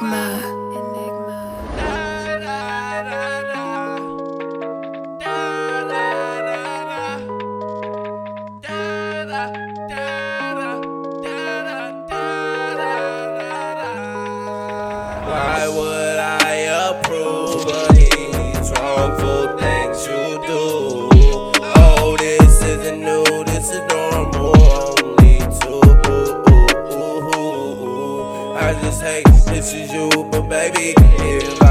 Enigma. Why would I approve of his wrongful? Just hate this is you, but baby, if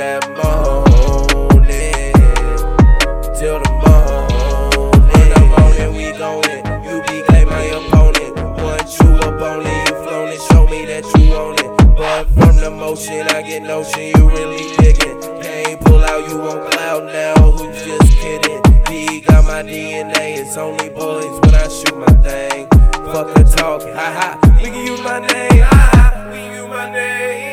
that moaning till the morning. The morning we going, you be claim my opponent. Once you up on it, you flown it, show me that you own it. But from the motion, I get notion you really digging. Can't pull out, you on cloud now. Who just kidding? D got my DNA, it's only boys when I shoot my thing. Fuck the talk, ha ha. We can use my name, ha ha. We use my name.